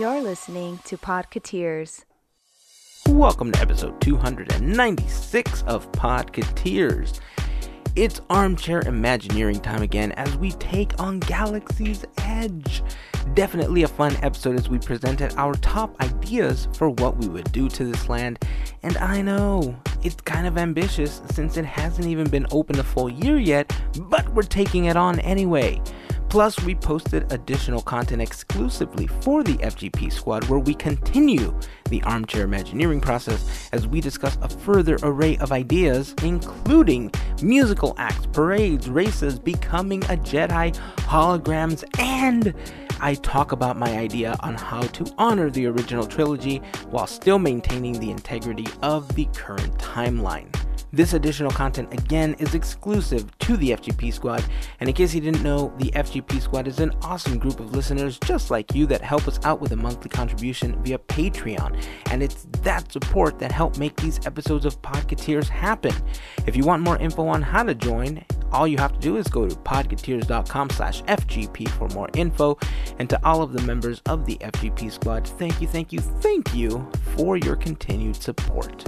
You're listening to Podcateers. Welcome to episode 296 of Podcateers. It's armchair imagineering time again as we take on Galaxy's Edge. Definitely a fun episode as we presented our top ideas for what we would do to this land. And I know, it's kind of ambitious since it hasn't even been open a full year yet, but we're taking it on anyway. Plus, we posted additional content exclusively for the FGP squad where we continue the armchair imagineering process as we discuss a further array of ideas, including musical acts, parades, races, becoming a Jedi, holograms, and I talk about my idea on how to honor the original trilogy while still maintaining the integrity of the current timeline. This additional content again is exclusive to the FGP Squad, and in case you didn't know, the FGP Squad is an awesome group of listeners just like you that help us out with a monthly contribution via Patreon, and it's that support that help make these episodes of Podcateers happen. If you want more info on how to join, all you have to do is go to podcateers.com slash FGP for more info, and to all of the members of the FGP Squad, thank you, thank you, thank you for your continued support.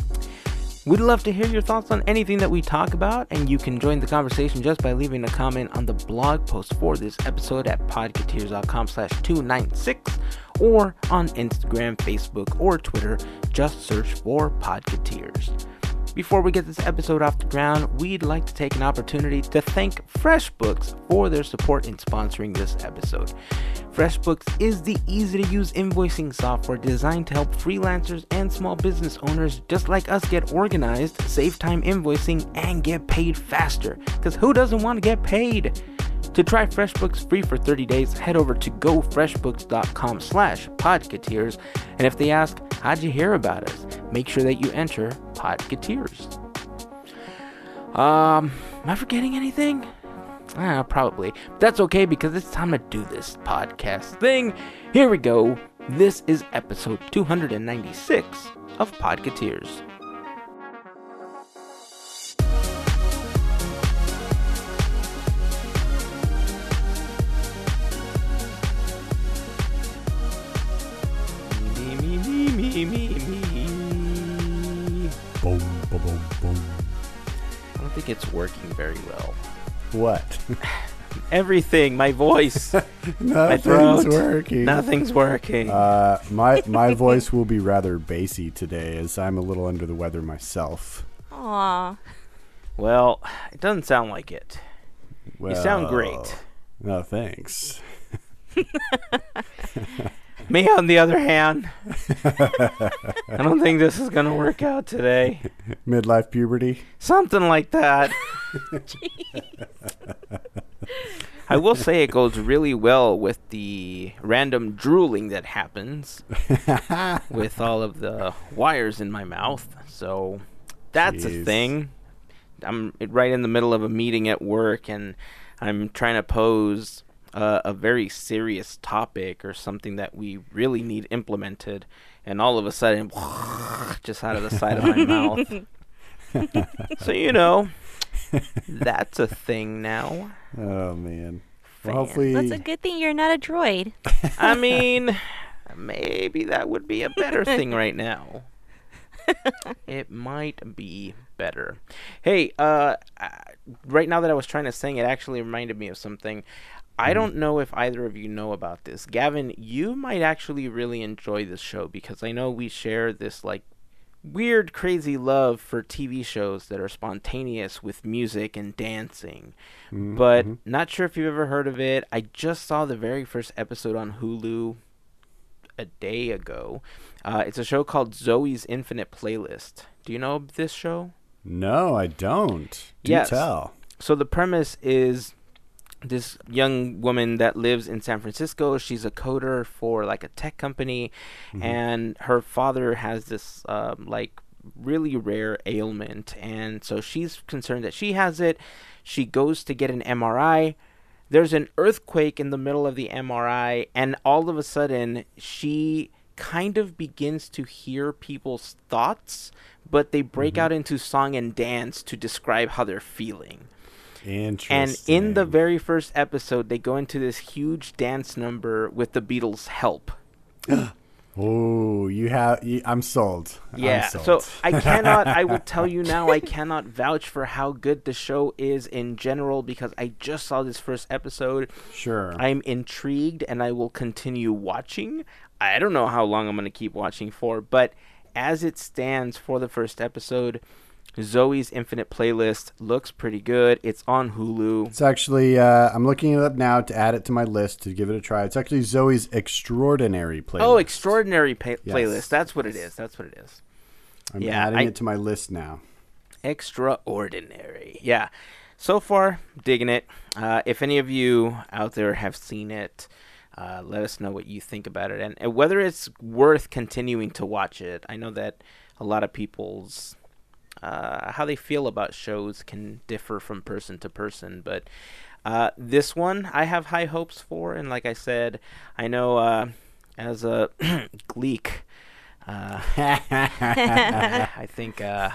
We'd love to hear your thoughts on anything that we talk about, and you can join the conversation just by leaving a comment on the blog post for this episode at podcateers.com slash 296 or on Instagram, Facebook, or Twitter. Just search for Podcateers. Before we get this episode off the ground, we'd like to take an opportunity to thank FreshBooks for their support in sponsoring this episode. FreshBooks is the easy to use invoicing software designed to help freelancers and small business owners just like us get organized, save time invoicing, and get paid faster. Because who doesn't want to get paid? To try FreshBooks free for 30 days, head over to gofreshbooks.com slash podcateers. And if they ask, how'd you hear about us? Make sure that you enter podcateers. Um, am I forgetting anything? Ah, probably. That's okay because it's time to do this podcast thing. Here we go. This is episode 296 of Podcateers. Me, me, me, me, me, me. Boom, boom, boom, boom. I don't think it's working very well. What? Everything, my voice, my Nothing's throat, working. nothing's working. Uh, my my voice will be rather bassy today, as I'm a little under the weather myself. Aw. well, it doesn't sound like it. Well, You sound great. No, thanks. Me, on the other hand, I don't think this is gonna work out today. Midlife puberty. Something like that. I will say it goes really well with the random drooling that happens with all of the wires in my mouth. So that's a thing. I'm right in the middle of a meeting at work and I'm trying to pose uh, a very serious topic or something that we really need implemented. And all of a sudden, just out of the side of my mouth. so, you know, that's a thing now. Oh man. Well, hopefully, That's a good thing you're not a droid. I mean, maybe that would be a better thing right now. it might be better. Hey, uh, right now that I was trying to sing, it actually reminded me of something. I don't know if either of you know about this. Gavin, you might actually really enjoy this show because I know we share this like weird, crazy love for TV shows that are spontaneous with music and dancing. Mhm, But mhm. not sure if you've ever heard of it. I just saw the very first episode on Hulu a day ago. Uh, it's a show called Zoe's Infinite Playlist. Do you know this show? no, I don't. Do Yes. tell. So the premise is this young woman that lives in San Francisco. She's a coder for like a tech company, Mhm. and her father has this um, like really rare ailment, and so she's concerned that she has it. She goes to get an MRI. There's an earthquake in the middle of the MRI, and all of a sudden she kind of begins to hear people's thoughts, but they break Mhm. out into song and dance to describe how they're feeling. Interesting. And in the very first episode, they go into this huge dance number with the Beatles' help. Oh, you have. You, I'm sold. I'm Yeah, sold. so I cannot. I will tell you now. I cannot vouch for how good the show is in general because I just saw this first episode. sure. I'm intrigued, and I will continue watching. I don't know how long I'm going to keep watching for, but as it stands for the first episode, Zoe's Infinite Playlist looks pretty good. It's on Hulu. It's actually. Uh, I'm looking it up now to add it to my list to give it a try. It's actually Zoe's extraordinary playlist. Oh, extraordinary pa- Yes. playlist. That's what it is. That's what it is. I'm yeah, adding I- it to my list now. Extraordinary. Yeah. So far, digging it. Uh, if any of you out there have seen it, uh, let us know what you think about it and, and whether it's worth continuing to watch it. I know that a lot of people's uh, how they feel about shows can differ from person to person, but uh, this one I have high hopes for, and like I said, I know uh, as a Gleek. Uh, I think uh,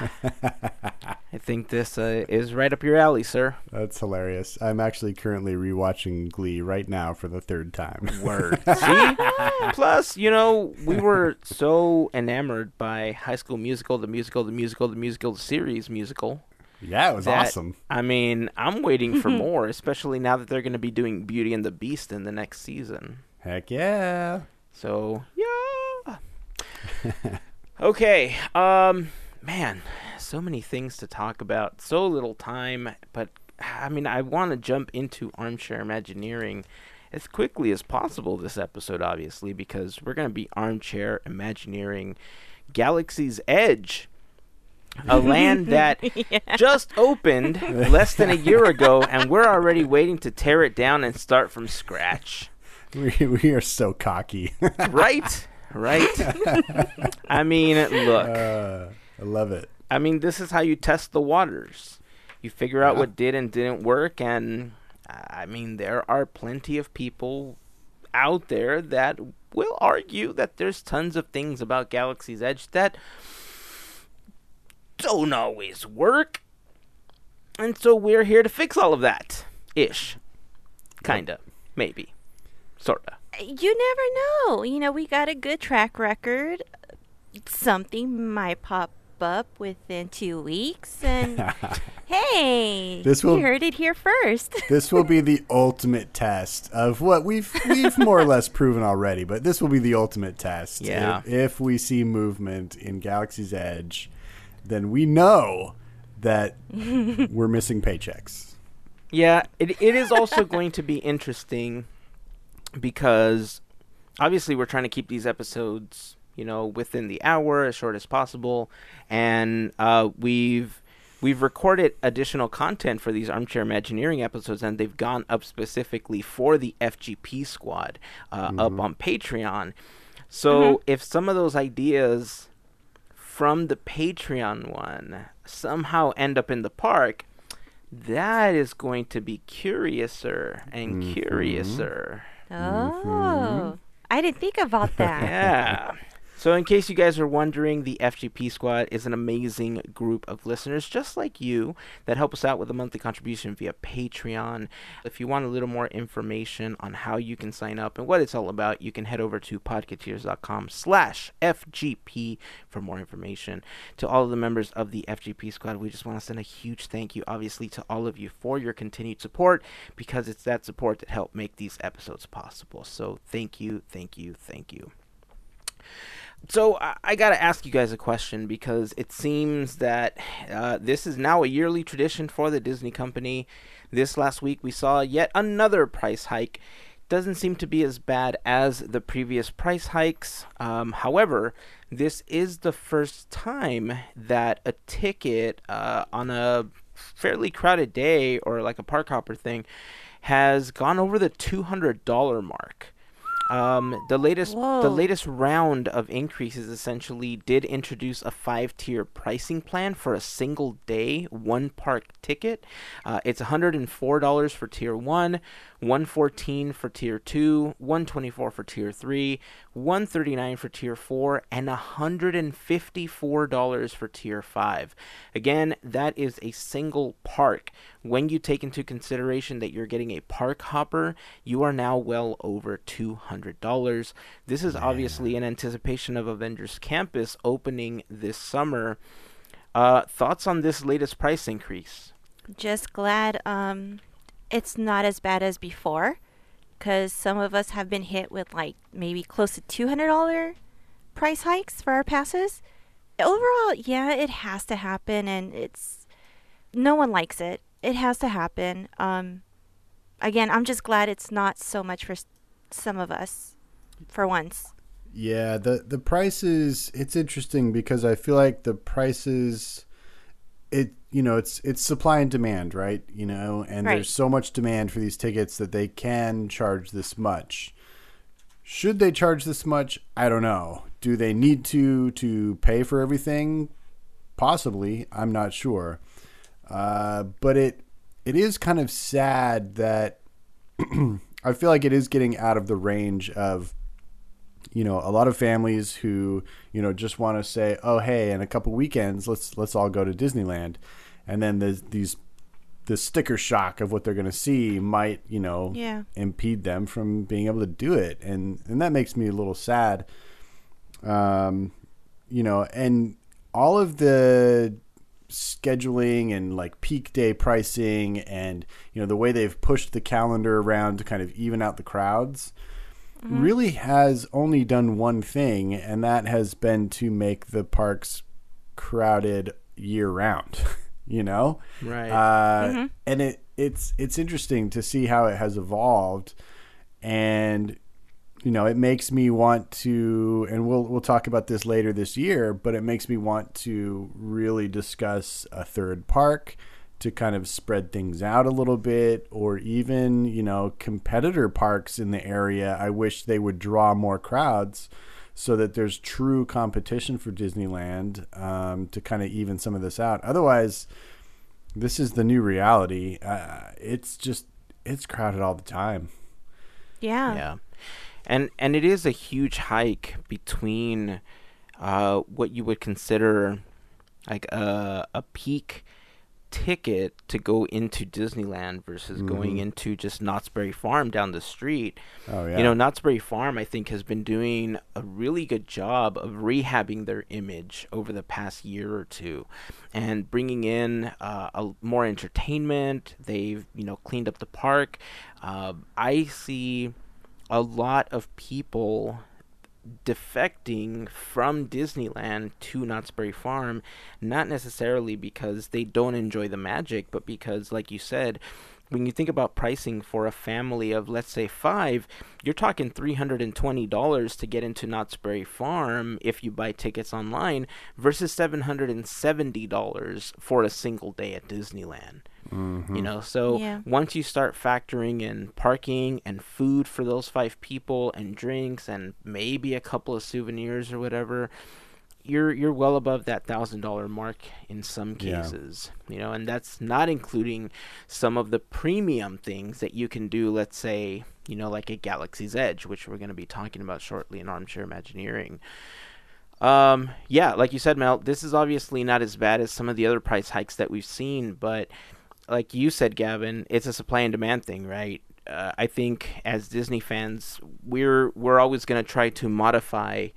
I think this uh, is right up your alley, sir. That's hilarious. I'm actually currently rewatching Glee right now for the third time. Word. See? Plus, you know, we were so enamored by High School Musical, the musical, the musical, the musical, the series musical. yeah, it was that- awesome. I mean, I'm waiting for more, especially now that they're going to be doing Beauty and the Beast in the next season. Heck yeah. So, yeah. okay. Um man, so many things to talk about. So little time, but I mean, I want to jump into armchair imagineering as quickly as possible this episode obviously because we're going to be armchair imagineering Galaxy's Edge. A land that just opened less than a year ago, and we're already waiting to tear it down and start from scratch We, we are so cocky. right right? I mean look. Uh, I love it. i mean this is how you test the waters. You figure out Yeah. what did and didn't work and i mean there are plenty of people out there that will argue that there's tons of things about galaxy's edge that don't always work. And so we're here to fix all of that ish kinda. Maybe. Sorta You never know. You know, we got a good track record. Something might pop up within two weeks, and hey, This will- you heard it here first. This will be the ultimate test of what we've we've more or less proven already, but this will be the ultimate test. Yeah. If, if we see movement in Galaxy's Edge, then we know that we're missing paychecks. Yeah, it it is also going to be interesting because obviously we're trying to keep these episodes, you know, within the hour as short as possible, and uh, we've we've recorded additional content for these armchair imagineering episodes, and they've gone up specifically for the FGP squad uh, up on Patreon. So if some of those ideas from the Patreon one somehow end up in the park, that is going to be curiouser and Mhm. curiouser. Mm-hmm. oh, I didn't think about that. Yeah. So, in case you guys are wondering, the FGP Squad is an amazing group of listeners just like you that help us out with a monthly contribution via Patreon. If you want a little more information on how you can sign up and what it's all about, you can head over to podcateers.com slash FGP for more information. To all of the members of the FGP Squad, we just want to send a huge thank you, obviously, to all of you for your continued support because it's that support that helped make these episodes possible. So, thank you, thank you, thank you. So I, I got to ask you guys a question because it seems that uh, this is now a yearly tradition for the Disney company. This last week we saw yet another price hike. Doesn't seem to be as bad as the previous price hikes. Um, however, this is the first time that a ticket uh, on a fairly crowded day or like a park hopper thing has gone over the $200 mark. Um, the latest the latest round of increases essentially did introduce a five tier pricing plan for a single day one park ticket. Uh, it's $104 for tier one, 114 for tier 2, 124 for tier 3, 139 for tier 4, and $154 for tier 5. Again, that is a single park. When you take into consideration that you're getting a park hopper, you are now well over $200. This is obviously in anticipation of Avengers Campus opening this summer. Uh, thoughts on this latest price increase? Just glad um, it's not as bad as before, because some of us have been hit with like maybe close to two hundred dollar price hikes for our passes. Overall, yeah, it has to happen, and it's no one likes it. It has to happen. Um, again, I'm just glad it's not so much for some of us, for once. Yeah, the the prices it's interesting because I feel like the prices it you know, it's it's supply and demand, right? You know, and Right. there's so much demand for these tickets that they can charge this much. Should they charge this much? I don't know. Do they need to to pay for everything? Possibly. I'm not sure. Uh, but it it is kind of sad that I feel like it is getting out of the range of you know a lot of families who you know just want to say oh hey in a couple weekends let's let's all go to Disneyland. And then there's these the sticker shock of what they're going to see might you know Yeah. impede them from being able to do it. And and that makes me a little sad. Um you know and all of the scheduling and like peak day pricing and you know the way they've pushed the calendar around to kind of even out the crowds really has only done one thing and that has been to make the parks crowded year round you know? Right. uh, and it it's it's interesting to see how it has evolved and you know it makes me want to and we'll we'll talk about this later this year but it makes me want to really discuss a third park to kind of spread things out a little bit or even you know competitor parks in the area i wish they would draw more crowds so that there's true competition for disneyland um, to kind of even some of this out. Otherwise this is the new reality. Uh, it's just it's crowded all the time. Yeah. Yeah, and and it is a huge hike between uh, what you would consider like a a peak ticket to go into Disneyland versus going into just Knott's Berry Farm down the street. oh yeah You know, Knott's Berry Farm, I think, has been doing a really good job of rehabbing their image over the past year or two, and bringing in uh, a, more entertainment. They've, you know, cleaned up the park. Uh, I see a lot of people defecting from Disneyland to Knott's Berry Farm, not necessarily because they don't enjoy the magic, but because, like you said, when you think about pricing for a family of let's say five, you're talking three hundred and twenty dollars to get into Knott's Berry Farm if you buy tickets online, versus seven hundred and seventy dollars for a single day at Disneyland. You know, so Yeah. once you start factoring in parking and food for those five people and drinks and maybe a couple of souvenirs or whatever, you're you're well above that thousand dollar mark in some Yeah. cases. You know, and that's not including some of the premium things that you can do, let's say, you know, like a Galaxy's Edge, which we're gonna be talking about shortly in Armchair Imagineering. Um, yeah, like you said, Mel, this is obviously not as bad as some of the other price hikes that we've seen, but like you said, Gavin, it's a supply and demand thing, right? Uh, I think as Disney fans, we're we're always going to try to modify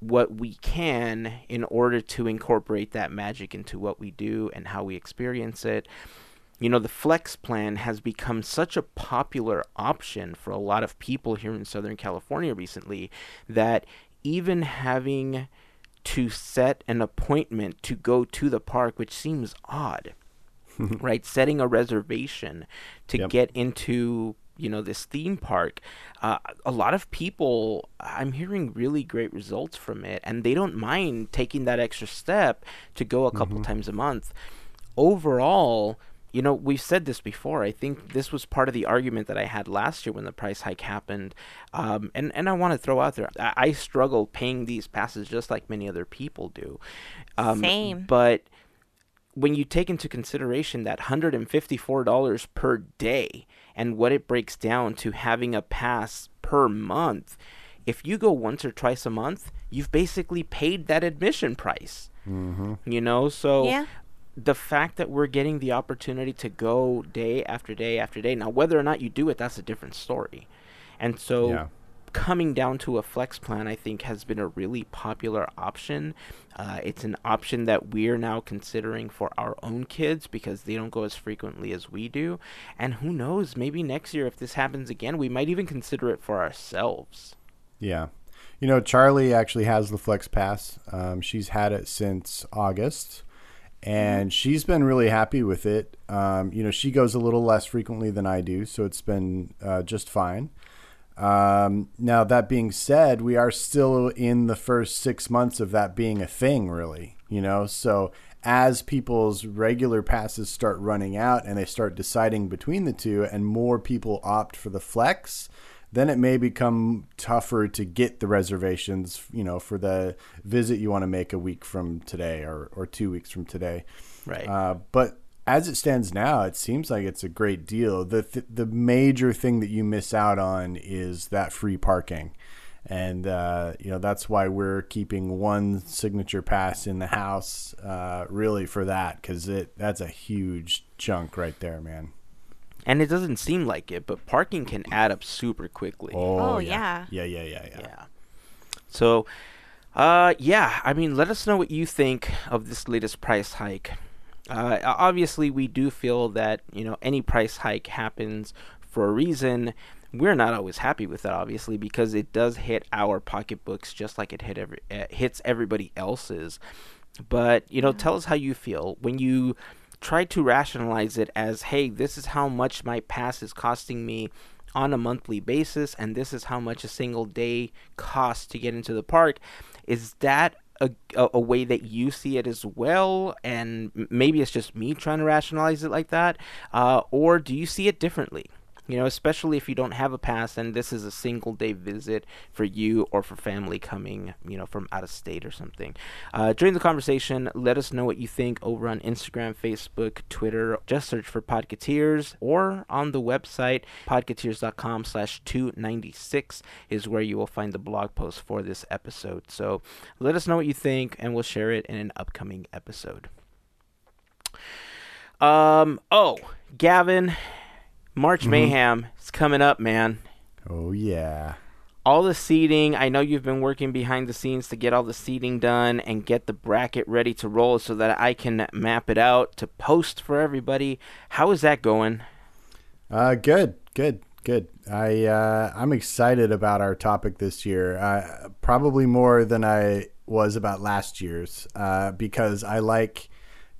what we can in order to incorporate that magic into what we do and how we experience it. You know, the Flex plan has become such a popular option for a lot of people here in Southern California recently that even having to set an appointment to go to the park, which seems odd, right? Setting a reservation to Yep. get into you know this theme park uh, a lot of people i'm hearing really great results from it and they don't mind taking that extra step to go a couple times a month overall you know we've said this before i think this was part of the argument that i had last year when the price hike happened um, and, and i want to throw out there I, I struggle paying these passes just like many other people do um, Same. but when you take into consideration that $154 per day and what it breaks down to having a pass per month, if you go once or twice a month, you've basically paid that admission price. Mm-hmm. You know, so Yeah. the fact that we're getting the opportunity to go day after day after day. Now, whether or not you do it, that's a different story. And so, Yeah. Coming down to a flex plan, I think, has been a really popular option. Uh, it's an option that we're now considering for our own kids because they don't go as frequently as we do. And who knows, maybe next year, if this happens again, we might even consider it for ourselves. Yeah. You know, Charlie actually has the Flex Pass. Um, she's had it since August, and she's been really happy with it. Um, you know, she goes a little less frequently than I do, so it's been uh, just fine. Um, now, that being said, we are still in the first six months of that being a thing, really. You know, so as people's regular passes start running out and they start deciding between the two, and more people opt for the Flex, then it may become tougher to get the reservations, you know, for the visit you want to make a week from today or, or two weeks from today. Right. Uh, but as it stands now, it seems like it's a great deal. The th- the major thing that you miss out on is that free parking, and uh, you know that's why we're keeping one signature pass in the house, uh, really for that because it that's a huge chunk right there, man. and it doesn't seem like it, but parking can add up super quickly. Oh, yeah, yeah. yeah, yeah, yeah, yeah. Yeah. So, uh, yeah, I mean, let us know what you think of this latest price hike. Uh, obviously, we do feel that you know any price hike happens for a reason. We're not always happy with that, obviously, because it does hit our pocketbooks just like it hit every uh, hits everybody else's. But you know, tell us how you feel when you try to rationalize it as, "Hey, this is how much my pass is costing me." on a monthly basis, and this is how much a single day costs to get into the park. Is that a, a, way that you see it as well? And maybe it's just me trying to rationalize it like that, uh, or do you see it differently? You know, especially if you don't have a pass and this is a single day visit for you or for family coming, you know, from out of state or something. Uh, during the conversation, let us know what you think over on Instagram, Facebook, Twitter. Just search for Podcateers or on the website, podcateers.com slash 296 is where you will find the blog post for this episode. So let us know what you think and we'll share it in an upcoming episode. Um, oh, Gavin, March Mayhem is coming up, man. Oh yeah. All the seeding, I know you've been working behind the scenes to get all the seeding done and get the bracket ready to roll so that I can map it out to post for everybody. How is that going? Uh, good, good, good. I uh, I'm excited about our topic this year. Uh, probably more than I was about last year's uh, because I like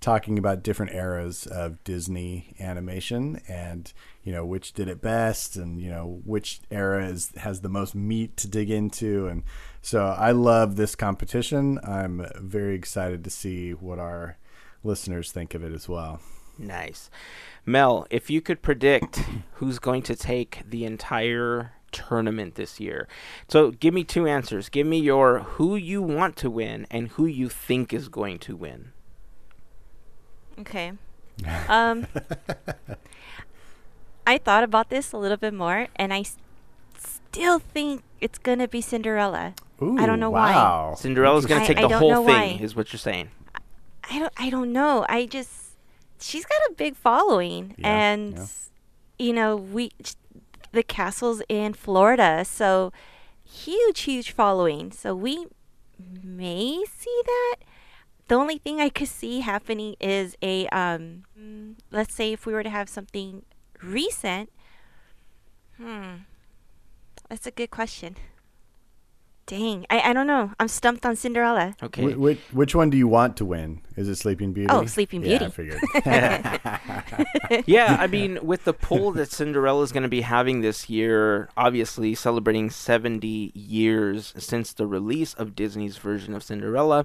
talking about different eras of Disney animation and you know which did it best and you know which era is, has the most meat to dig into and so I love this competition. I'm very excited to see what our listeners think of it as well. Nice. Mel, if you could predict who's going to take the entire tournament this year. So give me two answers. Give me your who you want to win and who you think is going to win. Okay. Um, I thought about this a little bit more, and I s- still think it's gonna be Cinderella. Ooh, I don't know why. wow. Cinderella's going I- to take I the don't whole know thing, why. is what you're saying. I don't. I don't know. I just she's got a big following, Yeah, and yeah. you know we the castle's in Florida, so huge, huge following. So we may see that. The only thing I could see happening is a um, mm, let's say if we were to have something recent. Hmm, that's a good question. Dang, I, I don't know. I'm stumped on Cinderella. Okay. Wh- which, which one do you want to win? Is it Sleeping Beauty? Oh, Sleeping Yeah, I Beauty. figured. yeah, I mean, with the poll that Cinderella is going to be having this year, obviously celebrating 70 years since the release of Disney's version of Cinderella,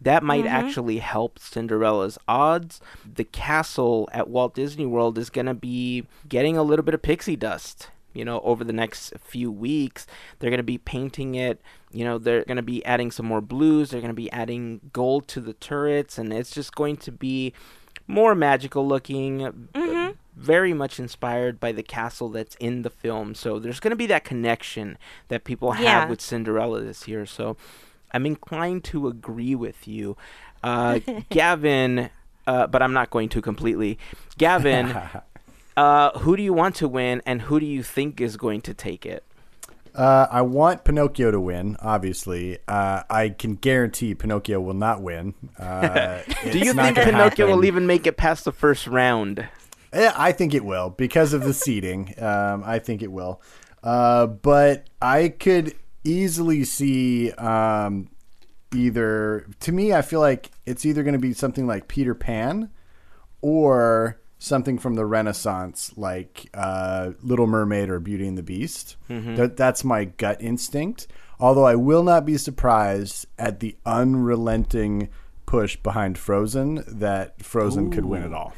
that might Mhm. actually help Cinderella's odds. The castle at Walt Disney World is going to be getting a little bit of pixie dust. You know, over the next few weeks, they're going to be painting it. You know, they're going to be adding some more blues. They're going to be adding gold to the turrets, and it's just going to be more magical looking, uh, very much inspired by the castle that's in the film. So there's going to be that connection that people have Yeah. with Cinderella this year. So I'm inclined to agree with you. Uh, Gavin, uh, but I'm not going to completely. Gavin, uh, who do you want to win and who do you think is going to take it? Uh, I want Pinocchio to win. Obviously, uh, I can guarantee Pinocchio will not win. Uh, Do you think Pinocchio happen. will even make it past the first round? Yeah, I think it will because of the seeding. Um, I think it will. Uh, but I could easily see um, either. To me, I feel like it's either going to be something like Peter Pan or something from the Renaissance, like uh, Little Mermaid or Beauty and the Beast. That, that's my gut instinct. Although I will not be surprised at the unrelenting push behind Frozen that Frozen could win it all.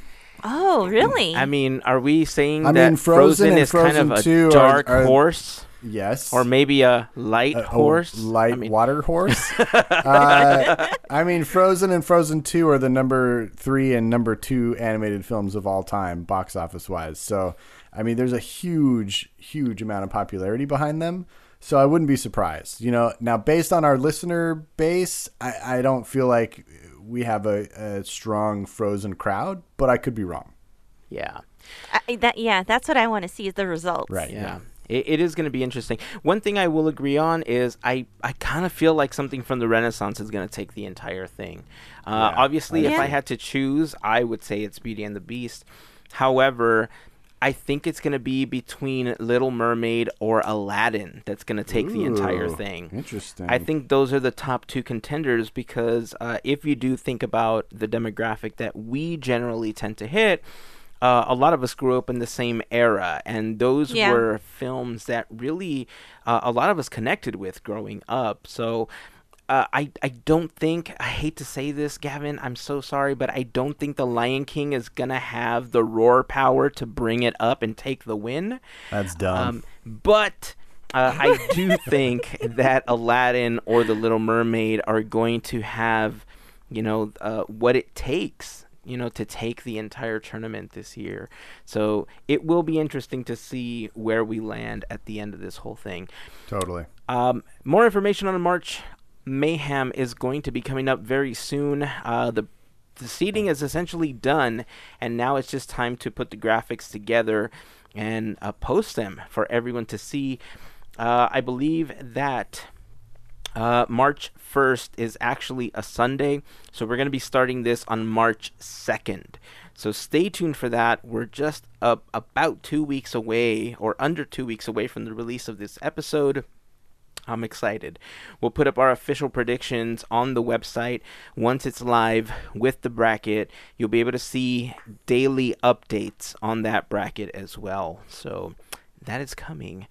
Oh, really? I mean, are we saying I that mean, Frozen and is kind of a 2 are- dark are- horse, Yes. or maybe a light A- a horse? light I mean, water horse. uh, I mean, Frozen and Frozen Two are the number three and number two animated films of all time, box office wise. So, I mean, there's a huge, huge amount of popularity behind them. So I wouldn't be surprised. You know, now based on our listener base, I, I don't feel like we have a, a strong Frozen crowd, but I could be wrong. yeah. I, that yeah, that's what I want to see is the results. Right. Yeah. It, it is going to be interesting. One thing I will agree on is I, I kind of feel like something from the Renaissance is going to take the entire thing. Uh, Yeah, obviously, I if I had to choose, I would say it's Beauty and the Beast. However, I think it's going to be between Little Mermaid or Aladdin that's going to take the entire thing. Interesting. I think those are the top two contenders because uh, if you do think about the demographic that we generally tend to hit, uh, a lot of us grew up in the same era, and those Yeah. were films that really uh, a lot of us connected with growing up. So. Uh, I, I don't think I hate to say this, Gavin. I'm so sorry, but I don't think the Lion King is gonna have the roar power to bring it up and take the win. that's dumb. Um, but uh, I do think that Aladdin or The Little Mermaid are going to have, you know, uh, what it takes, you know, to take the entire tournament this year. So it will be interesting to see where we land at the end of this whole thing. totally. Um, more information on March Mayhem is going to be coming up very soon. Uh, the the seeding is essentially done, and now it's just time to put the graphics together and uh, post them for everyone to see. Uh, I believe that uh, March 1st is actually a Sunday, so we're going to be starting this on March 2nd. So stay tuned for that. We're just uh, about two weeks away, or under two weeks away from the release of this episode. I'm excited. We'll put up our official predictions on the website once it's live with the bracket. You'll be able to see daily updates on that bracket as well. So that is coming.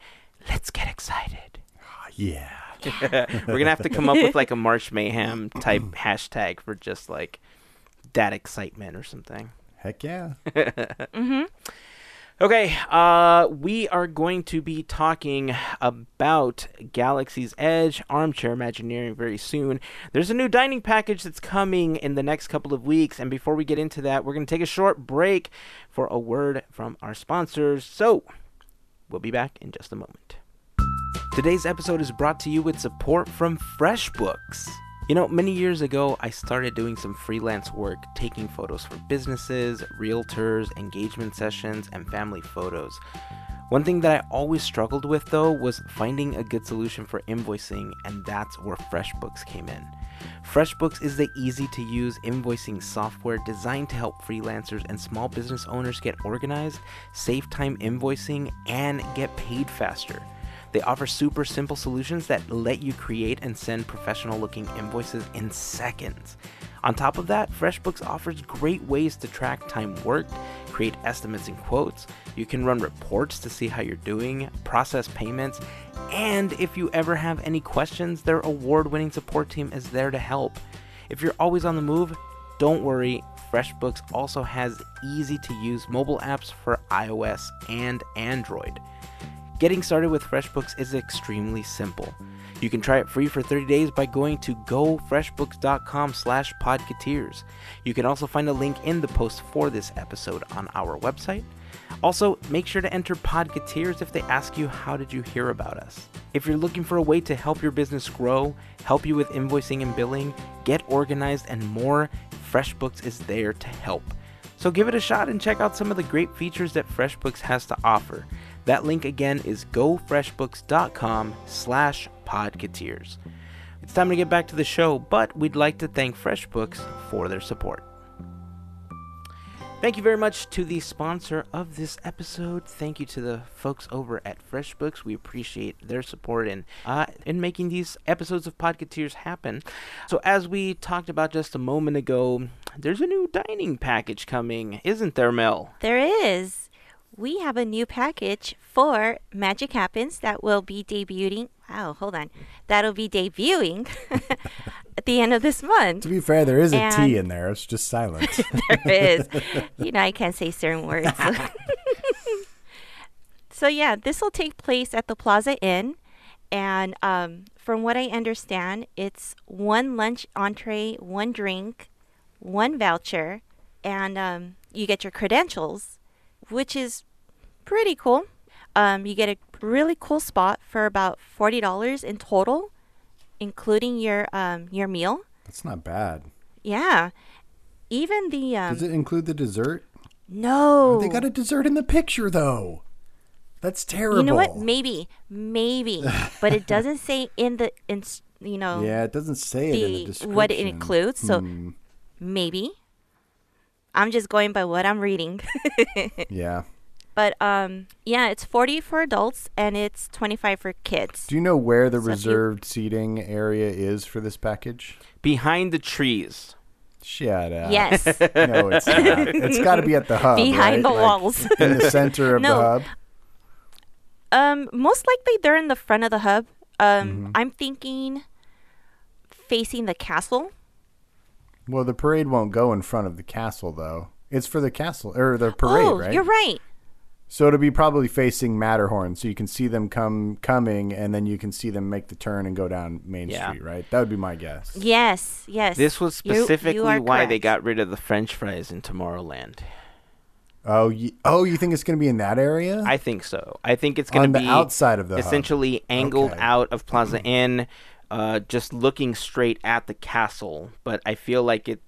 Let's get excited. Ah, yeah. We're going to have to come up with like a March Mayhem type mm. hashtag for just like that excitement or something. Heck yeah. Mm-hmm. Okay, uh, we are going to be talking about Galaxy's Edge Armchair Imagineering very soon. There's a new dining package that's coming in the next couple of weeks, and before we get into that, we're going to take a short break for a word from our sponsors. So, we'll be back in just a moment. Today's episode is brought to you with support from FreshBooks. You know, many years ago, I started doing some freelance work, taking photos for businesses, realtors, engagement sessions, and family photos. One thing that I always struggled with, though, was finding a good solution for invoicing, and that's where FreshBooks came in. FreshBooks is the easy to use invoicing software designed to help freelancers and small business owners get organized, save time invoicing, and get paid faster. They offer super simple solutions that let you create and send professional looking invoices in seconds. On top of that, FreshBooks offers great ways to track time worked, create estimates and quotes. You can run reports to see how you're doing, process payments, and if you ever have any questions, their award winning support team is there to help. If you're always on the move, don't worry, FreshBooks also has easy to use mobile apps for iOS and Android. Getting started with FreshBooks is extremely simple. You can try it free for 30 days by going to gofreshbooks.com slash podcateers. You can also find a link in the post for this episode on our website. Also, make sure to enter Podcateers if they ask you how did you hear about us. If you're looking for a way to help your business grow, help you with invoicing and billing, get organized, and more, FreshBooks is there to help. So give it a shot and check out some of the great features that FreshBooks has to offer. That link again is gofreshbooks.com slash. It's time to get back to the show, but we'd like to thank FreshBooks for their support. Thank you very much to the sponsor of this episode. Thank you to the folks over at FreshBooks. We appreciate their support in uh, in making these episodes of Podcateers happen. So, as we talked about just a moment ago, there's a new dining package coming, isn't there, Mel? There is. We have a new package for Magic Happens that will be debuting. Wow, hold on. That'll be debuting at the end of this month. To be fair, there is a And- T in there. It's just silent. there is. You know, I can't say certain words. so yeah, this will take place at the Plaza Inn, and um, from what I understand, it's one lunch entree, one drink, one voucher, and um, you get your credentials, which is pretty cool. Um, you get a really cool spot for about forty dollars in total, including your um, your meal. That's not bad. Yeah, even the um, Does it include the dessert? no, They got a dessert in the picture, though. That's terrible. You know what? Maybe, maybe, but it doesn't say in the in you know yeah, it doesn't say it in the the description. what it includes. So Hmm, maybe. I'm just going by what I'm reading. yeah. But um, yeah, it's 40 for adults and it's 25 for kids. Do you know where the So if you- reserved seating area is for this package? Behind the trees. Shut up. Yes, No, it's not. it's got to be at the hub. behind right? the Like, walls. in the center of No. the hub. um, most likely they're in the front of the hub. Um, Mm-hmm. I'm thinking facing the castle. Well, the parade won't go in front of the castle, though. It's for the castle or the parade, oh, right? you're right. So it'll be probably facing Matterhorn, so you can see them come coming, and then you can see them make the turn and go down Main Yeah. Street, right? That would be my guess. Yes, yes. This was You- you specifically are why they correct. got rid of the French fries in Tomorrowland. Oh, you, oh, you think it's going to be in that area? I think so. I think it's going on to the be outside of the hub. essentially angled Okay. out of Plaza Inn, uh, just looking straight at the castle. But I feel like it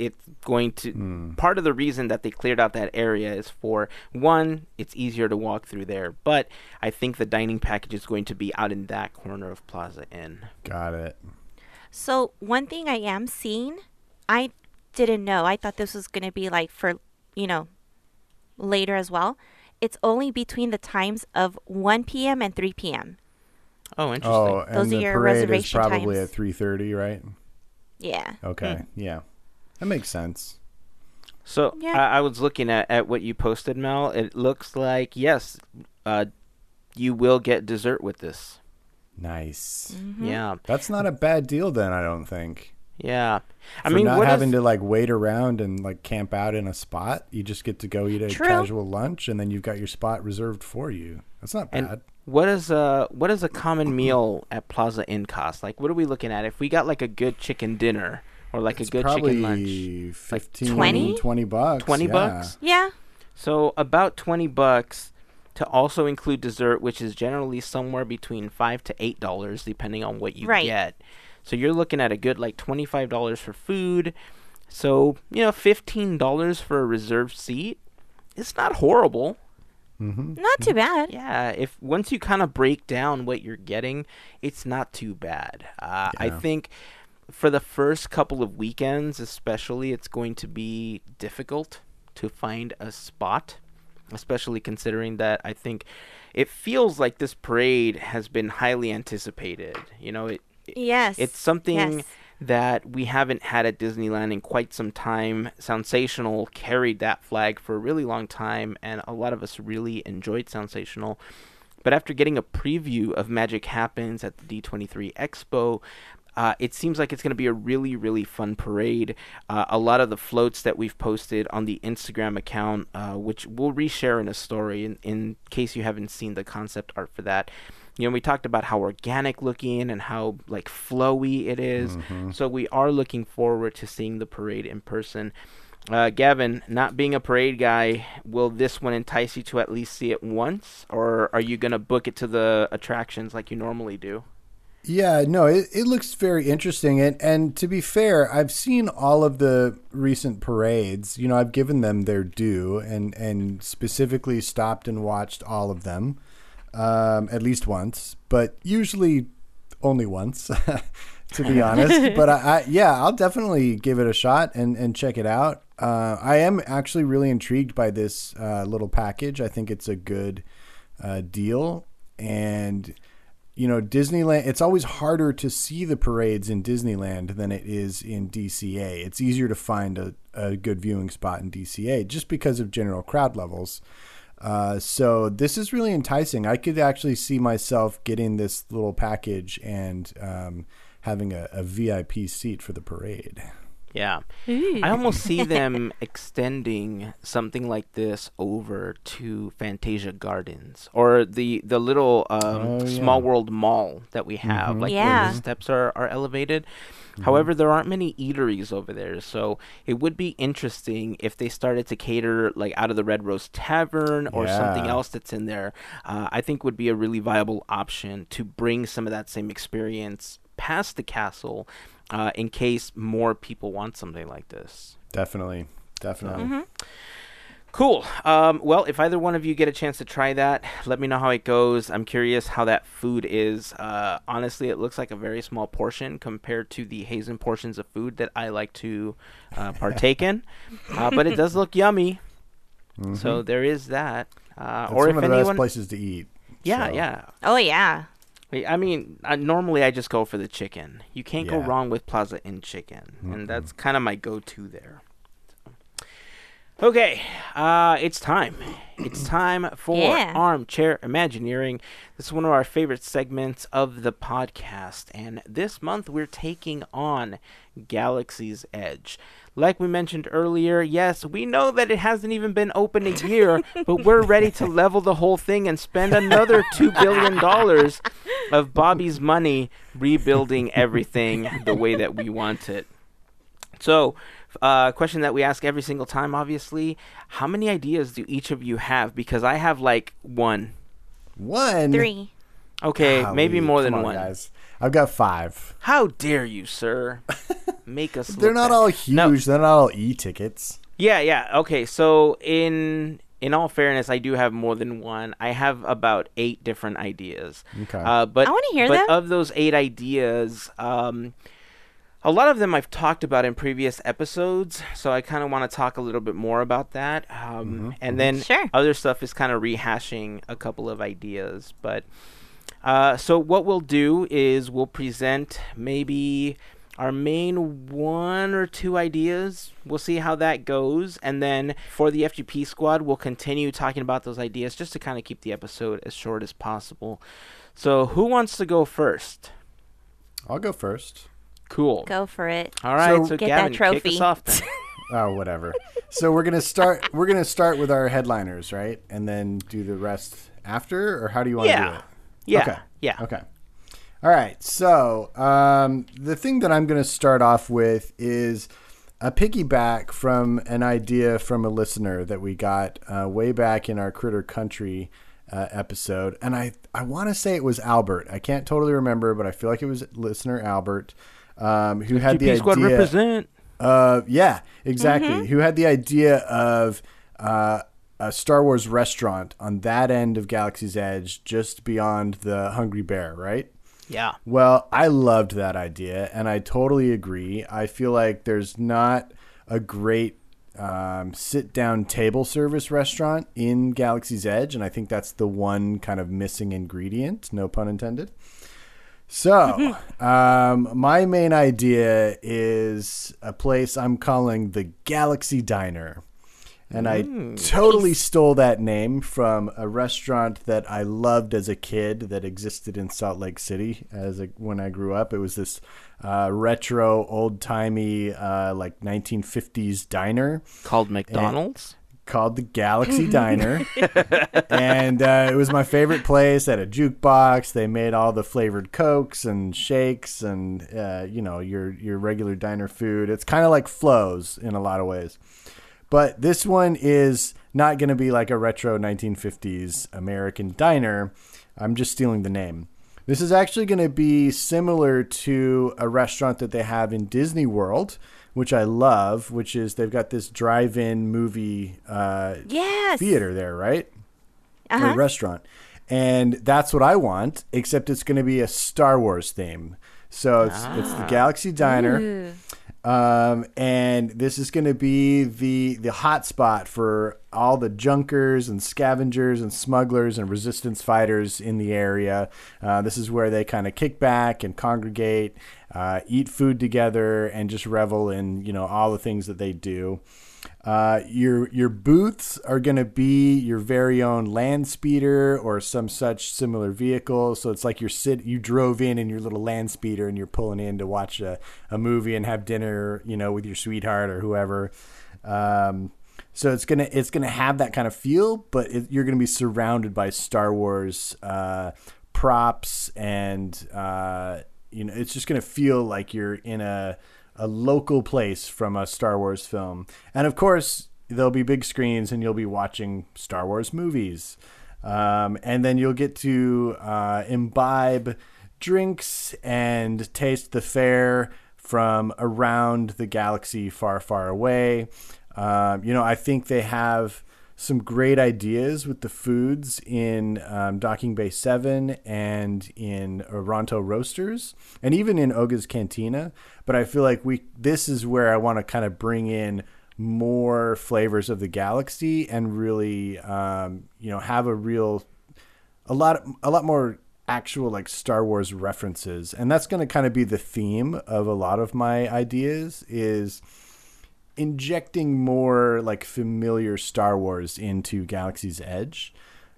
it's going to Hmm. part of the reason that they cleared out that area is for one, it's easier to walk through there. But I think the dining package is going to be out in that corner of Plaza Inn. Got it. So one thing I am seeing, I didn't know. I thought this was going to be like for, you know, later as well. It's only between the times of 1 p.m. and 3 p.m. Oh, interesting. Oh, and Those are the your parade is probably times. at three thirty, right? Yeah. Okay, yeah, that makes sense. So Yeah. I, I was looking at, at what you posted, Mel. It looks like yes, uh, you will get dessert with this. Nice. Mm-hmm. Yeah, That's not a bad deal, then. I don't think. yeah. I For mean, not what is- having to like wait around and like camp out in a spot, you just get to go eat a True. casual lunch, and then you've got your spot reserved for you. That's not And- bad. What is a what is a common meal at Plaza Inn cost? Like, what are we looking at? If we got like a good chicken dinner or like it's a good probably chicken lunch, 15, 20? 20 bucks. 20 yeah. bucks? Yeah. so about twenty bucks to also include dessert, which is generally somewhere between five to eight dollars, depending on what you Right. get. So you're looking at a good like twenty five dollars for food. So you know, fifteen dollars for a reserved seat. It's not horrible. Mm-hmm. Not too bad. Yeah, if once you kind of break down what you're getting, it's not too bad. Uh, I think for the first couple of weekends, especially, it's going to be difficult to find a spot, especially considering that I think it feels like this parade has been highly anticipated. You know, it, Yes. it's something Yes. that we haven't had at Disneyland in quite some time. Soundsational carried that flag for a really long time, and a lot of us really enjoyed Soundsational. But after getting a preview of Magic Happens at the D23 Expo, Uh, it seems like it's going to be a really, really fun parade. Uh, a lot of the floats that we've posted on the Instagram account, uh, which we'll reshare in a story in, in case you haven't seen the concept art for that. You know, we talked about how organic looking and how like flowy it is. So we are looking forward to seeing the parade in person. Uh, Gavin, not being a parade guy, will this one entice you to at least see it once, or are you gonna book it to the attractions like you normally do? Yeah, no, it, it looks very interesting. And, and to be fair, I've seen all of the recent parades. You know, I've given them their due and, and specifically stopped and watched all of them um, at least once, but usually only once, to be honest. but I, I, yeah, I'll definitely give it a shot and, and check it out. Uh, I am actually really intrigued by this uh, little package. I think it's a good uh, deal. And you know, Disneyland, it's always harder to see the parades in Disneyland than it is in DCA. It's easier to find a, a good viewing spot in DCA just because of general crowd levels. Uh, so this is really enticing. I could actually see myself getting this little package and um, having a, a VIP seat for the parade. Yeah. I almost see them extending something like this over to Fantasia Gardens or the the little um, Oh, yeah. Small World Mall that we have, like where Yeah. the steps are, are elevated. However, there aren't many eateries over there, so it would be interesting if they started to cater like out of the Red Rose Tavern or something else that's in there. Uh, I think would be a really viable option to bring some of that same experience past the castle uh, in case more people want something like this. Definitely. Definitely. Cool. Um, well, if either one of you get a chance to try that, let me know how it goes. I'm curious how that food is. Uh, honestly, it looks like a very small portion compared to the Hazen portions of food that I like to uh, partake in. Uh, but it does look yummy. So there is that. Uh, It's or one if of the best anyone, places to eat. yeah, so. yeah. Oh yeah. I- I mean, uh, normally I just go for the chicken. You can't go wrong with Plaza Inn chicken, and that's kind of my go-to there. So. Okay, uh, it's time. It's time for Yeah. Armchair Imagineering. This is one of our favorite segments of the podcast, and this month we're taking on Galaxy's Edge. Like we mentioned earlier, yes, we know that it hasn't even been open a year, but we're ready to level the whole thing and spend another $2 billion of Bobby's money rebuilding everything the way that we want it. So, uh, question that we ask every single time, obviously, how many ideas do each of you have? Because I have like one. One. Three. Okay, maybe more come than on, one. Guys. I've got five. How dare you, sir? Make us. They're look not bad. all huge. No. They're not all e-tickets. Yeah, yeah. Okay, so in in all fairness, I do have more than one. I have about eight different ideas. Okay. Uh, but I wanna hear but them. of those eight ideas, um, a lot of them I've talked about in previous episodes, so I kind of want to talk a little bit more about that. Um, and then Sure. other stuff is kind of rehashing a couple of ideas. But uh, so what we'll do is we'll present maybe our main one or two ideas. We'll see how that goes, and then for the FGP squad, we'll continue talking about those ideas just to kind of keep the episode as short as possible. So, who wants to go first? I'll go first. Cool. Go for it. All right, so, So- Get that Gavin, kick us off then. Oh, whatever. so we're gonna start. We're gonna start with our headliners, right, and then do the rest after, or how do you want to do yeah, it? Yeah, Okay. yeah. Okay. All right. So um, the thing that I'm going to start off with is a piggyback from an idea from a listener that we got uh, way back in our Critter Country uh, episode, and I I want to say it was Albert. I can't totally remember, but I feel like it was listener Albert um, who had the squad idea. represent. Uh, yeah, exactly. Who had the idea of uh, a Star Wars restaurant on that end of Galaxy's Edge, just beyond the Hungry Bear, right? Yeah, Well, I loved that idea, and I totally agree. I feel like there's not a great um, sit down table service restaurant in Galaxy's Edge, and I think that's the one kind of missing ingredient, no pun intended. So, um, my main idea is a place I'm calling the Galaxy Diner. And I Mm. totally stole that name from a restaurant that I loved as a kid that existed in Salt Lake City as a, when I grew up. It was this uh, retro, old timey, uh, like 1950s diner Called McDonald's. called the Galaxy Diner, and uh, it was my favorite place. They had a jukebox. They made all the flavored cokes and shakes, and uh, you know your your regular diner food. It's kind of like Flo's in a lot of ways, but this one is not going to be like a retro 1950s American diner. I'm just stealing the name. This is actually going to be similar to a restaurant that they have in Disney World, which I love, which is they've got this drive-in movie uh, Yes. theater there, right? Or Uh-huh. restaurant. And that's what I want, except it's going to be a Star Wars theme. So it's, it's the Galaxy Diner. Ooh. Um, and this is going to be the the hot spot for all the junkers and scavengers and smugglers and resistance fighters in the area. Uh, this is where they kind of kick back and congregate, uh, eat food together, and just revel in you know all the things that they do. Uh, your your booths are going to be your very own land speeder or some such similar vehicle. So it's like you're sit you drove in in your little land speeder and you're pulling in to watch a, a movie and have dinner, you know, with your sweetheart or whoever. Um, so it's gonna it's gonna have that kind of feel, but it, you're gonna be surrounded by Star Wars uh, props and uh, you know it's just gonna feel like you're in a a local place from a Star Wars film. And of course, there'll be big screens and you'll be watching Star Wars movies. Um, and then you'll get to uh, imbibe drinks and taste the fare from around the galaxy far, far away. Um, you know, I think they have some great ideas with the foods in um, Docking Bay 7 and in Ronto Roasters and even in Oga's Cantina. But I feel like we this is where I want to kind of bring in more flavors of the galaxy and really, um, you know, have a real, a lot, a lot more actual like Star Wars references. And that's going to kind of be the theme of a lot of my ideas is injecting more like familiar Star Wars into Galaxy's Edge.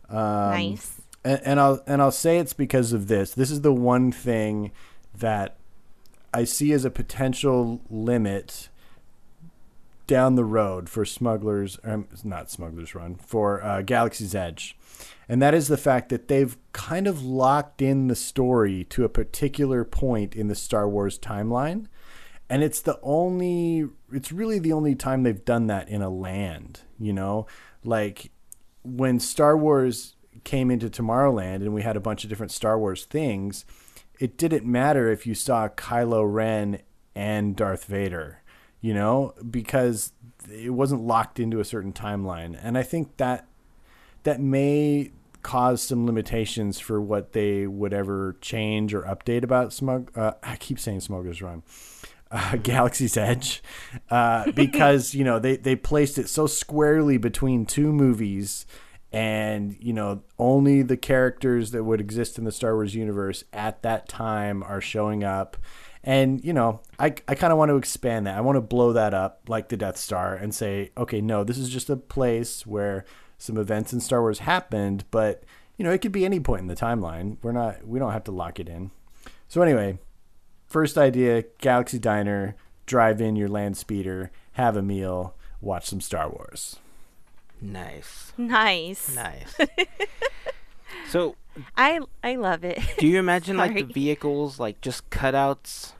Um, nice. and, and I'll and I'll say it's because of this. This is the one thing that I see as a potential limit down the road for smugglers, um, not smugglers run for uh, Galaxy's Edge, and that is the fact that they've kind of locked in the story to a particular point in the Star Wars timeline, and it's the only, it's really the only time they've done that in a land. You know, like when Star Wars came into Tomorrowland and we had a bunch of different Star Wars things, it didn't matter if you saw Kylo Ren and Darth Vader, you know, because it wasn't locked into a certain timeline. And I think that that may cause some limitations for what they would ever change or update about Smug. Uh, I keep saying Smuggler's Run. Uh, Galaxy's Edge, uh, because you know they they placed it so squarely between two movies, and you know only the characters that would exist in the Star Wars universe at that time are showing up, and you know I I kind of want to expand that. I want to blow that up like the Death Star and say, okay, no, this is just a place where some events in Star Wars happened, but you know it could be any point in the timeline. We're not we don't have to lock it in. So anyway, First idea Galaxy Diner, drive in your land speeder, have a meal, watch some Star Wars. Nice. Nice. Nice. so, I I love it. do you imagine like the vehicles like just cutouts?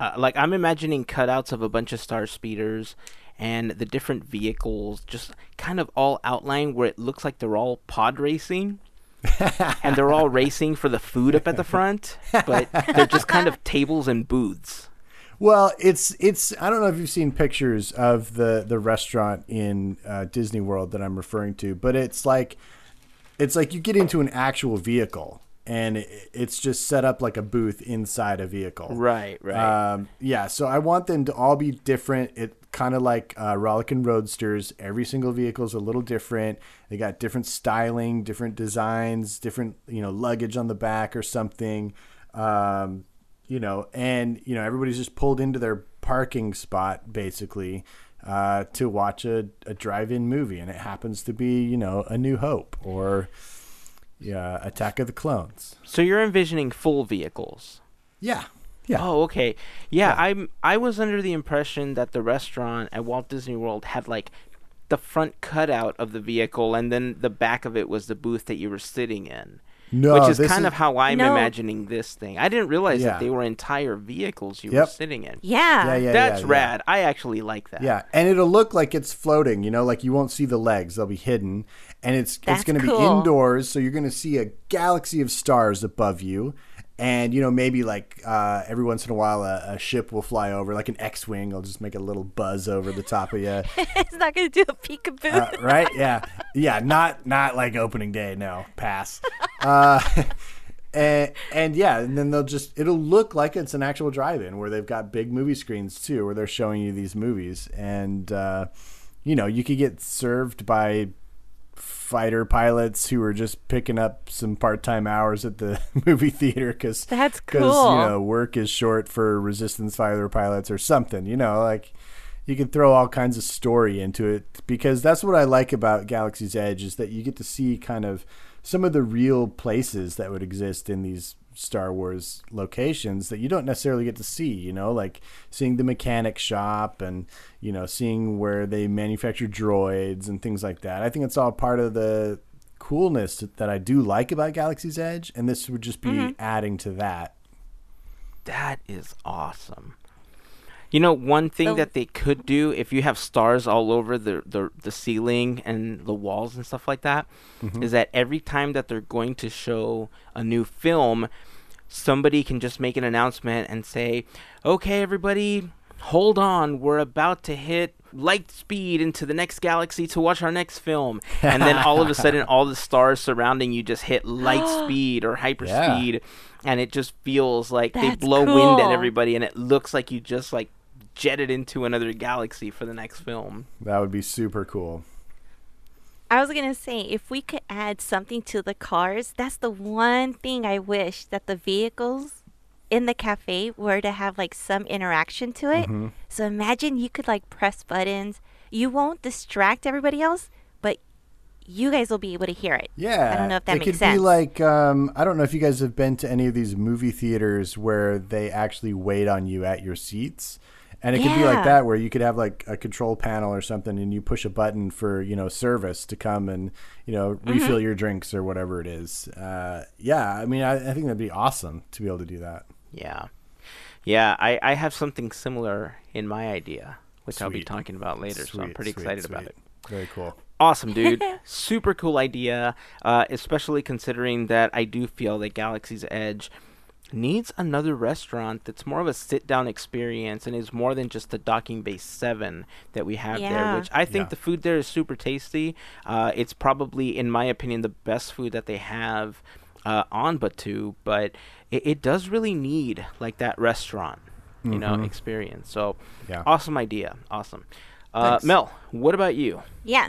Uh, like I'm imagining cutouts of a bunch of star speeders and the different vehicles just kind of all outlined where it looks like they're all pod racing. and they're all racing for the food up at the front, but they're just kind of tables and booths. Well, it's it's I don't know if you've seen pictures of the the restaurant in uh, Disney World that I'm referring to, but it's like it's like you get into an actual vehicle and it's just set up like a booth inside a vehicle. Right, right. Um, yeah, so I want them to all be different. It kind of like uh, Rollickin' Roadsters. Every single vehicle is a little different. They got different styling, different designs, different you know luggage on the back or something. Um, you know, and you know everybody's just pulled into their parking spot basically. uh, to watch a, a drive-in movie, and it happens to be you know A New Hope or yeah, Attack of the Clones. So you're envisioning full vehicles. Yeah, yeah. Oh, okay. Yeah, Yeah. I'm. I was under the impression that the restaurant at Walt Disney World had like the front cutout of the vehicle, and then the back of it was the booth that you were sitting in. No, which is this kind of how I'm No. imagining this thing. I didn't realize Yeah. that they were entire vehicles you were sitting in. Yeah. Yeah, yeah, That's yeah, rad. I actually like that. Yeah, and it'll look like it's floating. You know, like you won't see the legs; they'll be hidden, and it's it's That's going to be cool. indoors. So you're going to see a galaxy of stars above you, and you know maybe like uh, every once in a while a, a ship will fly over, like an X-wing. will just make a little buzz over the top of you. it's not going to do a peekaboo. Uh, right? Yeah, yeah. Not not like opening day. No, pass. Uh, and and yeah, and then they'll just it'll look like it's an actual drive-in where they've got big movie screens too, where they're showing you these movies, and uh, you know you could get served by fighter pilots who are just picking up some part-time hours at the movie theater because That's because you know work is short for resistance fighter pilots or something you know like you can throw all kinds of story into it because that's what I like about Galaxy's Edge is that you get to see kind of some of the real places that would exist in these Star Wars locations that you don't necessarily get to see, you know, like seeing the mechanic shop and, you know, seeing where they manufacture droids and things like that. I think it's all part of the coolness that I do like about Galaxy's Edge, and this would just be mm-hmm. adding to that. That is awesome. You know, one thing So- that they could do if you have stars all over the, the the ceiling and the walls and stuff like that, is Mm-hmm. that every time that they're going to show a new film, somebody can just make an announcement and say, "Okay, everybody, hold on, we're about to hit light speed into the next galaxy to watch our next film." And then all of a sudden all the stars surrounding you just hit light speed or hyperspeed and it just feels like they That's blow wind at everybody and it looks like you just like jetted into another galaxy for the next film. That would be super cool. I was gonna say if we could add something to the cars, that's the one thing I wish that the vehicles in the cafe were to have like some interaction to it. Mm-hmm. So imagine you could like press buttons. You won't distract everybody else, but you guys will be able to hear it. Yeah, I don't know if that it makes could sense. be like um, I don't know if you guys have been to any of these movie theaters where they actually wait on you at your seats, and it could be like that where you could have like a control panel or something, and you push a button for you know service to come and you know Mm-hmm. refill your drinks or whatever it is. Uh, yeah, I mean I, I think that'd be awesome to be able to do that. Yeah. Yeah, I, I have something similar in my idea, which I'll be talking about later, so I'm pretty sweet, excited about it. Very cool. Awesome, dude. Super cool idea, uh, especially considering that I do feel that Galaxy's Edge needs another restaurant that's more of a sit down experience and is more than just the docking Bay 7 that we have there which i think Yeah. the food there is super tasty uh, it's probably in my opinion the best food that they have uh, on Batuu but it, it does really need like that restaurant you know Mhm. experience so Yeah. awesome idea awesome uh, mel what about you Yeah.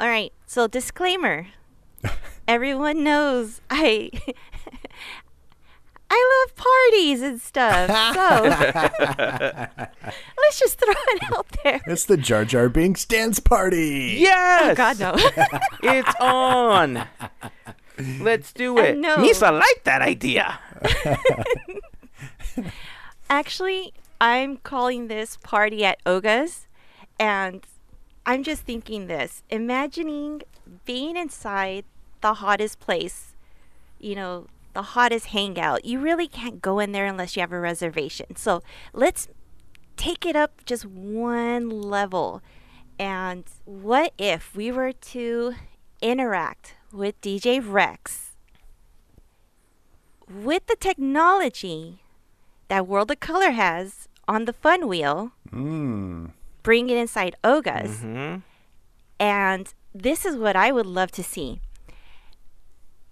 All right. So disclaimer. Everyone knows I I love parties and stuff. So let's just throw it out there. It's the Jar Jar Binks dance party. yes Oh God no. It's on. Let's do I it. no. Misa liked that idea. Actually, I'm calling this party at Oga's and I'm just thinking this. Imagining being inside the hottest place, you know, the hottest hangout. You really can't go in there unless you have a reservation. So let's take it up just one level. And what if we were to interact with DJ Rex with the technology that World of Color has on the fun wheel, Mm. bring it inside Oga's. hmm And this is what I would love to see.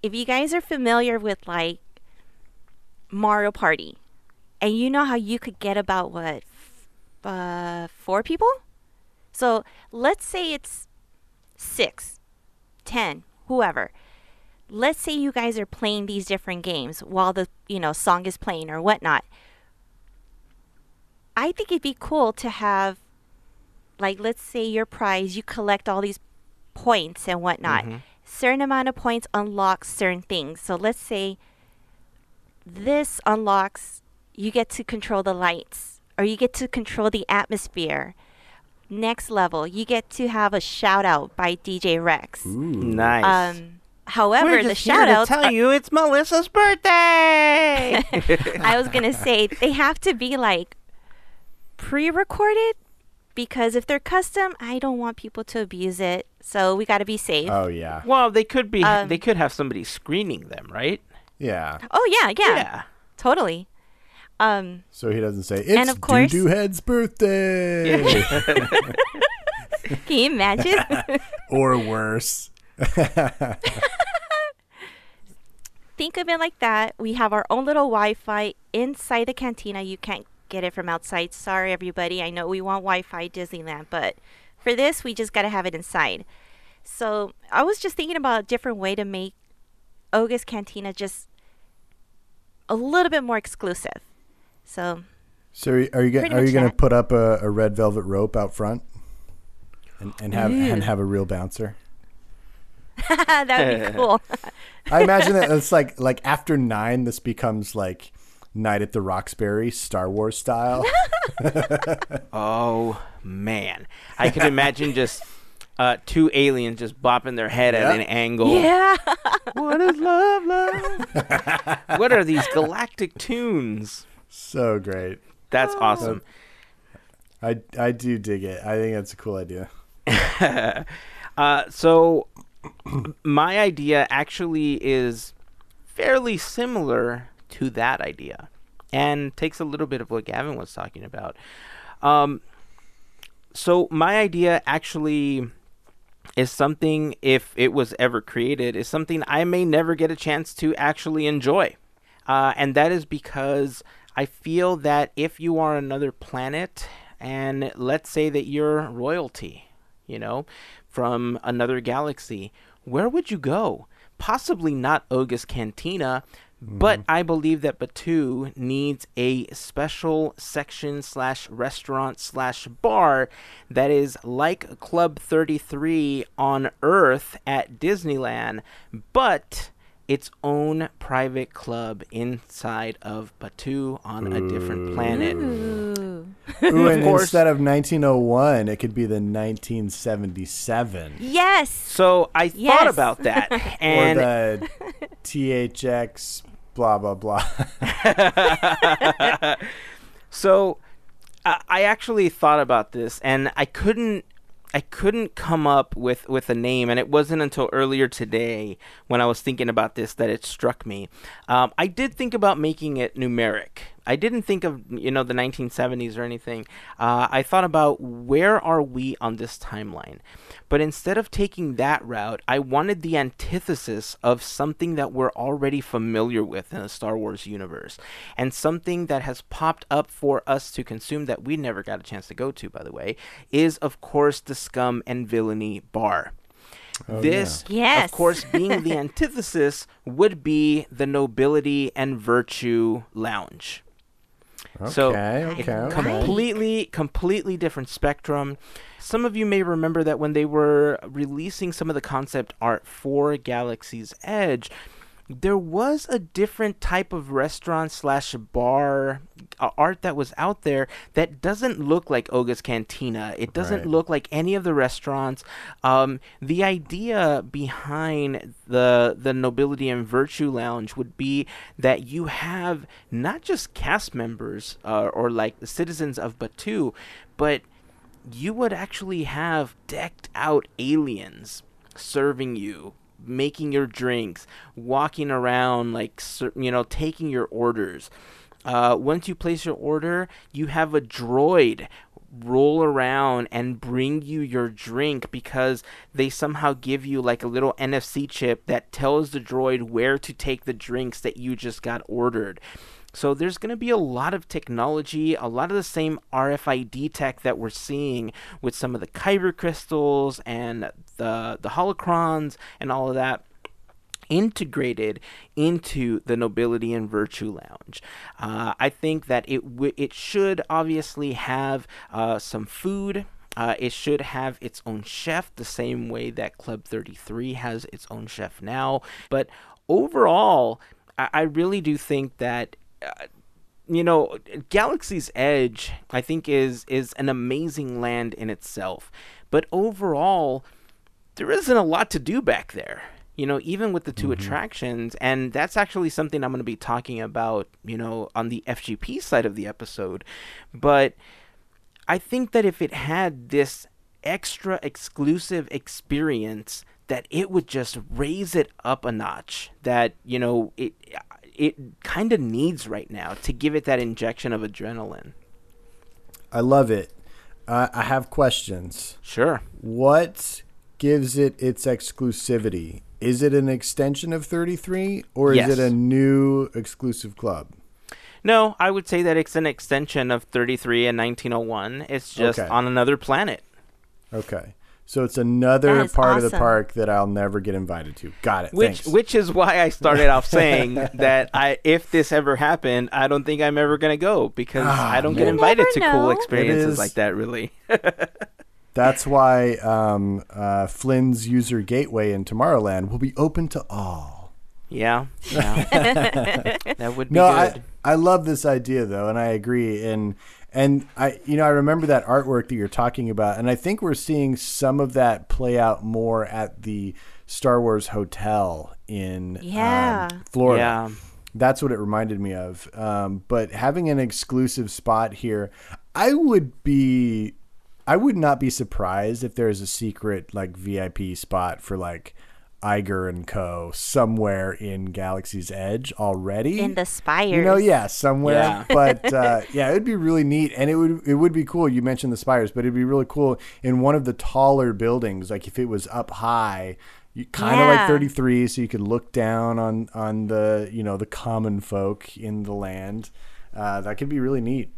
If you guys are familiar with like Mario Party, and you know how you could get about what, uh, four people? So let's say it's six, ten, whoever. Let's say you guys are playing these different games while the you know song is playing or whatnot. I think it'd be cool to have like let's say your prize, you collect all these points and whatnot. Mhm. Certain amount of points unlocks certain things. So let's say this unlocks you get to control the lights or you get to control the atmosphere. Next level, you get to have a shout out by DJ Rex. Ooh. Nice. Um, however, We're the just here shout to outs tell you it's Melissa's birthday. I was gonna say they have to be like pre-recorded because if they're custom, I don't want people to abuse it. So we got to be safe. Oh yeah, well, they could be. Um, they could have somebody screening them, right? yeah. oh yeah, yeah, Yeah. totally. Um, So he doesn't say it's of course- Doo Head's birthday can you imagine? or worse. Think of it like that. We have our own little Wi-Fi inside the cantina. You can't get it from outside. Sorry, everybody. I know we want Wi-Fi Disneyland, but for this, we just gotta have it inside. So I was just thinking about a different way to make Oga's Cantina just a little bit more exclusive. So So are you are you, Pretty gonna, are you going to put up a, a red velvet rope out front and, and have mm. and have a real bouncer? that would be cool. I imagine that it's like like after nine, this becomes like Night at the Roxbury, Star Wars style. Oh man, I could imagine just uh, two aliens just bopping their head Yeah. at an angle. yeah. What is love, love? what are these galactic tunes? so great. That's awesome. I I do dig it. I think that's a cool idea. Uh, so my idea actually is fairly similar to that idea, and takes a little bit of what Gavin was talking about. Um, so my idea actually is something if it was ever created is something I may never get a chance to actually enjoy. Uh, and that is because I feel that if you are another planet and let's say that you're royalty, you know, from another galaxy, where would you go? Possibly not Oga's Cantina, but mm-hmm. I believe that Batuu needs a special section slash restaurant slash bar that is like Club 33 on Earth at Disneyland, but its own private club inside of Batuu on a different planet. Ooh. Ooh, and course. instead of 1901, it could be the 1977 Yes. So I thought about that, or and the THX blah blah blah. so I, I actually thought about this, and I couldn't. I couldn't come up with, with a name, and it wasn't until earlier today when I was thinking about this that it struck me. Um, I did think about making it numeric. I didn't think of you know the 1970s or anything. Uh, I thought about where are we on this timeline, but instead of taking that route, I wanted the antithesis of something that we're already familiar with in the Star Wars universe, and something that has popped up for us to consume that we never got a chance to go to. By the way, is of course the Scum and Villainy Bar. Oh, this, Yes. of course, being the antithesis, would be the Nobility and Virtue Lounge. So, okay, it- okay, okay. completely completely different spectrum some of you may remember that when they were releasing some of the concept art for galaxy's edge there was a different type of restaurant slash bar art that was out there that doesn't look like Oga's Cantina. It doesn't Right. look like any of the restaurants. Um, the idea behind the the Nobility and Virtue Lounge would be that you have not just cast members uh, or like the citizens of Batuu, but you would actually have decked out aliens serving you making your drinks walking around like you know taking your orders uh, once you place your order you have a droid roll around and bring you your drink because they somehow give you like a little NFC chip that tells the droid where to take the drinks that you just got ordered. So there's going to be a lot of technology, a lot of the same RFID tech that we're seeing with some of the kyber crystals and the the holocrons and all of that integrated into the nobility and virtue lounge. Uh, I think that it w- it should obviously have uh, some food. Uh, it should have its own chef, the same way that Club 33 has its own chef now. But overall, I, I really do think that. You know, Galaxy's Edge, I think, is is an amazing land in itself. But overall, there isn't a lot to do back there. You know, even with the 2 Mm-hmm. attractions, and that's actually something I'm going to be talking about. You know, on the FGP side of the episode, but I think that if it had this extra exclusive experience, that it would just raise it up a notch. That you know it it kind of needs right now to give it that injection of adrenaline. I love it. Uh, I have questions. Sure. What gives it its exclusivity? Is it an extension of 33 or is it a new exclusive club? No, I would say that it's an extension of 33 and 1901. It's just Okay. on another planet. Okay. So it's another That is part of the park that I'll never get invited to. Got it. Which Thanks. which is why I started off saying that I if this ever happened, I don't think I'm ever gonna go because Ah, I don't get invited to never cool experiences is- like that really. That's why um, uh, Flynn's user gateway in Tomorrowland will be open to all. yeah. Yeah. that would be No, good. I I love this idea though, and I agree. And and I you know I remember that artwork that you're talking about, and I think we're seeing some of that play out more at the Star Wars Hotel in um, Florida. Yeah. That's what it reminded me of. Um, but having an exclusive spot here, I would be, I would not be surprised if there's a secret like VIP spot for like Iger and Co. somewhere in Galaxy's Edge already. in the spires. You know, yeah, somewhere. Yeah. But uh, yeah, it'd be really neat, and it would it would be cool. You mentioned the spires, but it'd be really cool in one of the taller buildings, like if it was up high, you kind of like 33, so you could look down on on the you know the common folk in the land. Uh, that could be really neat.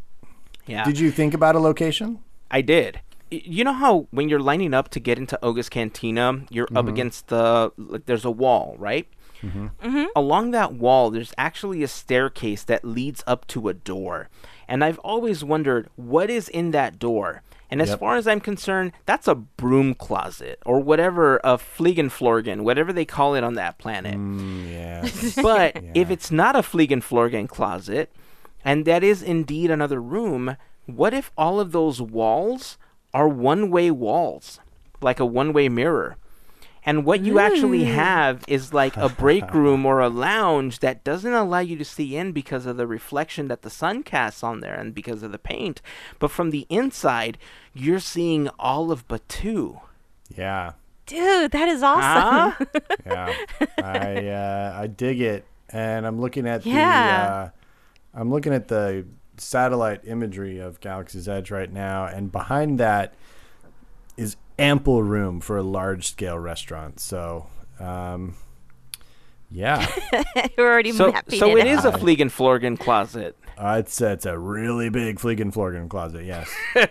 Yeah. Did you think about a location? I did. Y- You know how when you're lining up to get into Oga's Cantina, you're up mm-hmm. against the like there's a wall, right? Mm-hmm. Mm-hmm. Along that wall, there's actually a staircase that leads up to a door. And I've always wondered what is in that door. And as Yep. far as I'm concerned, that's a broom closet or whatever, a Fliegenflorgen, whatever they call it on that planet. Mm, yeah. But if it's not a Fliegenflorgen closet, and that is indeed another room, what if all of those walls are one way walls, like a one way mirror? And what you actually have is like a break room or a lounge that doesn't allow you to see in because of the reflection that the sun casts on there and because of the paint. But from the inside, you're seeing all of Batuu. yeah. Dude, that is awesome. Huh? yeah, I uh, I dig it, and I'm looking at Yeah. the uh, I'm looking at the satellite imagery of Galaxy's Edge right now, and behind that is ample room for a large scale restaurant. So, um, yeah, We're already so mapping so it it is a out. Fliegenflorgen closet. uh, it's it's a really big Fliegenflorgen closet. Yes,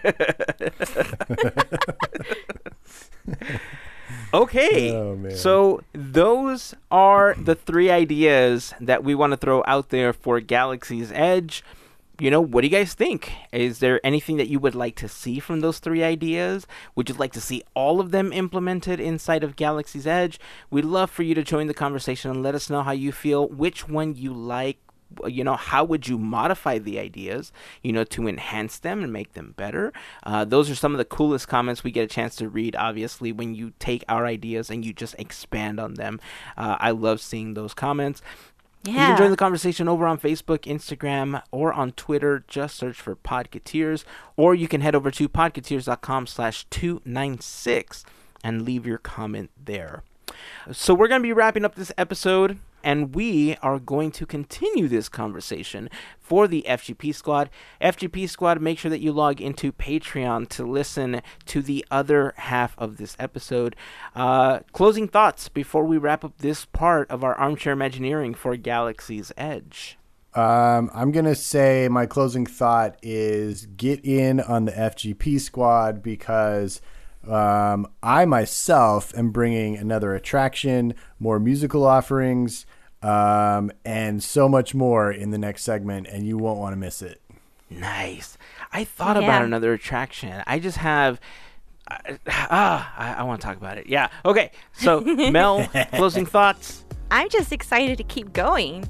Okay. Oh. So those are the three ideas that we want to throw out there for Galaxy's Edge. You know, what do you guys think? Is there anything that you would like to see from those three ideas? Would you like to see all of them implemented inside of Galaxy's Edge? We'd love for you to join the conversation and let us know how you feel, which one you like, you know how would you modify the ideas you know to enhance them and make them better uh, those are some of the coolest comments we get a chance to read obviously when you take our ideas and you just expand on them uh, i love seeing those comments you can join the conversation over on Facebook, Instagram, or on Twitter. Just search for Podcateers. Or you can head over to podcateers.com slash 296 and leave your comment there. So we're going to be wrapping up this episode, and we are going to continue this conversation for the FGP Squad. FGP Squad, make sure that you log into Patreon to listen to the other half of this episode. Uh, closing thoughts before we wrap up this part of our armchair Imagineering for Galaxy's Edge. Um, I'm gonna say my closing thought is get in on the FGP squad because um, I myself am bringing another attraction, more musical offerings, um, and so much more in the next segment, and you won't want to miss it. Nice. I thought Yeah. about another attraction. I just have ah, I, I want to talk about it. Yeah. Okay. So, Mel, closing thoughts. I'm just excited to keep going.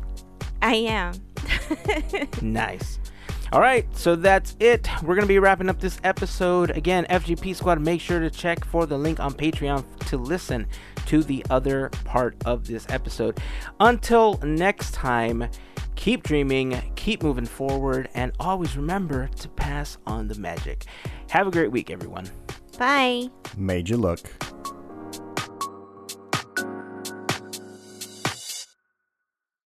I am. Nice. All right, so that's it. We're going to be wrapping up this episode. Again, FGP Squad, make sure to check for the link on Patreon to listen to the other part of this episode. Until next time, keep dreaming, keep moving forward, and always remember to pass on the magic. Have a great week, everyone. Bye. Made you look.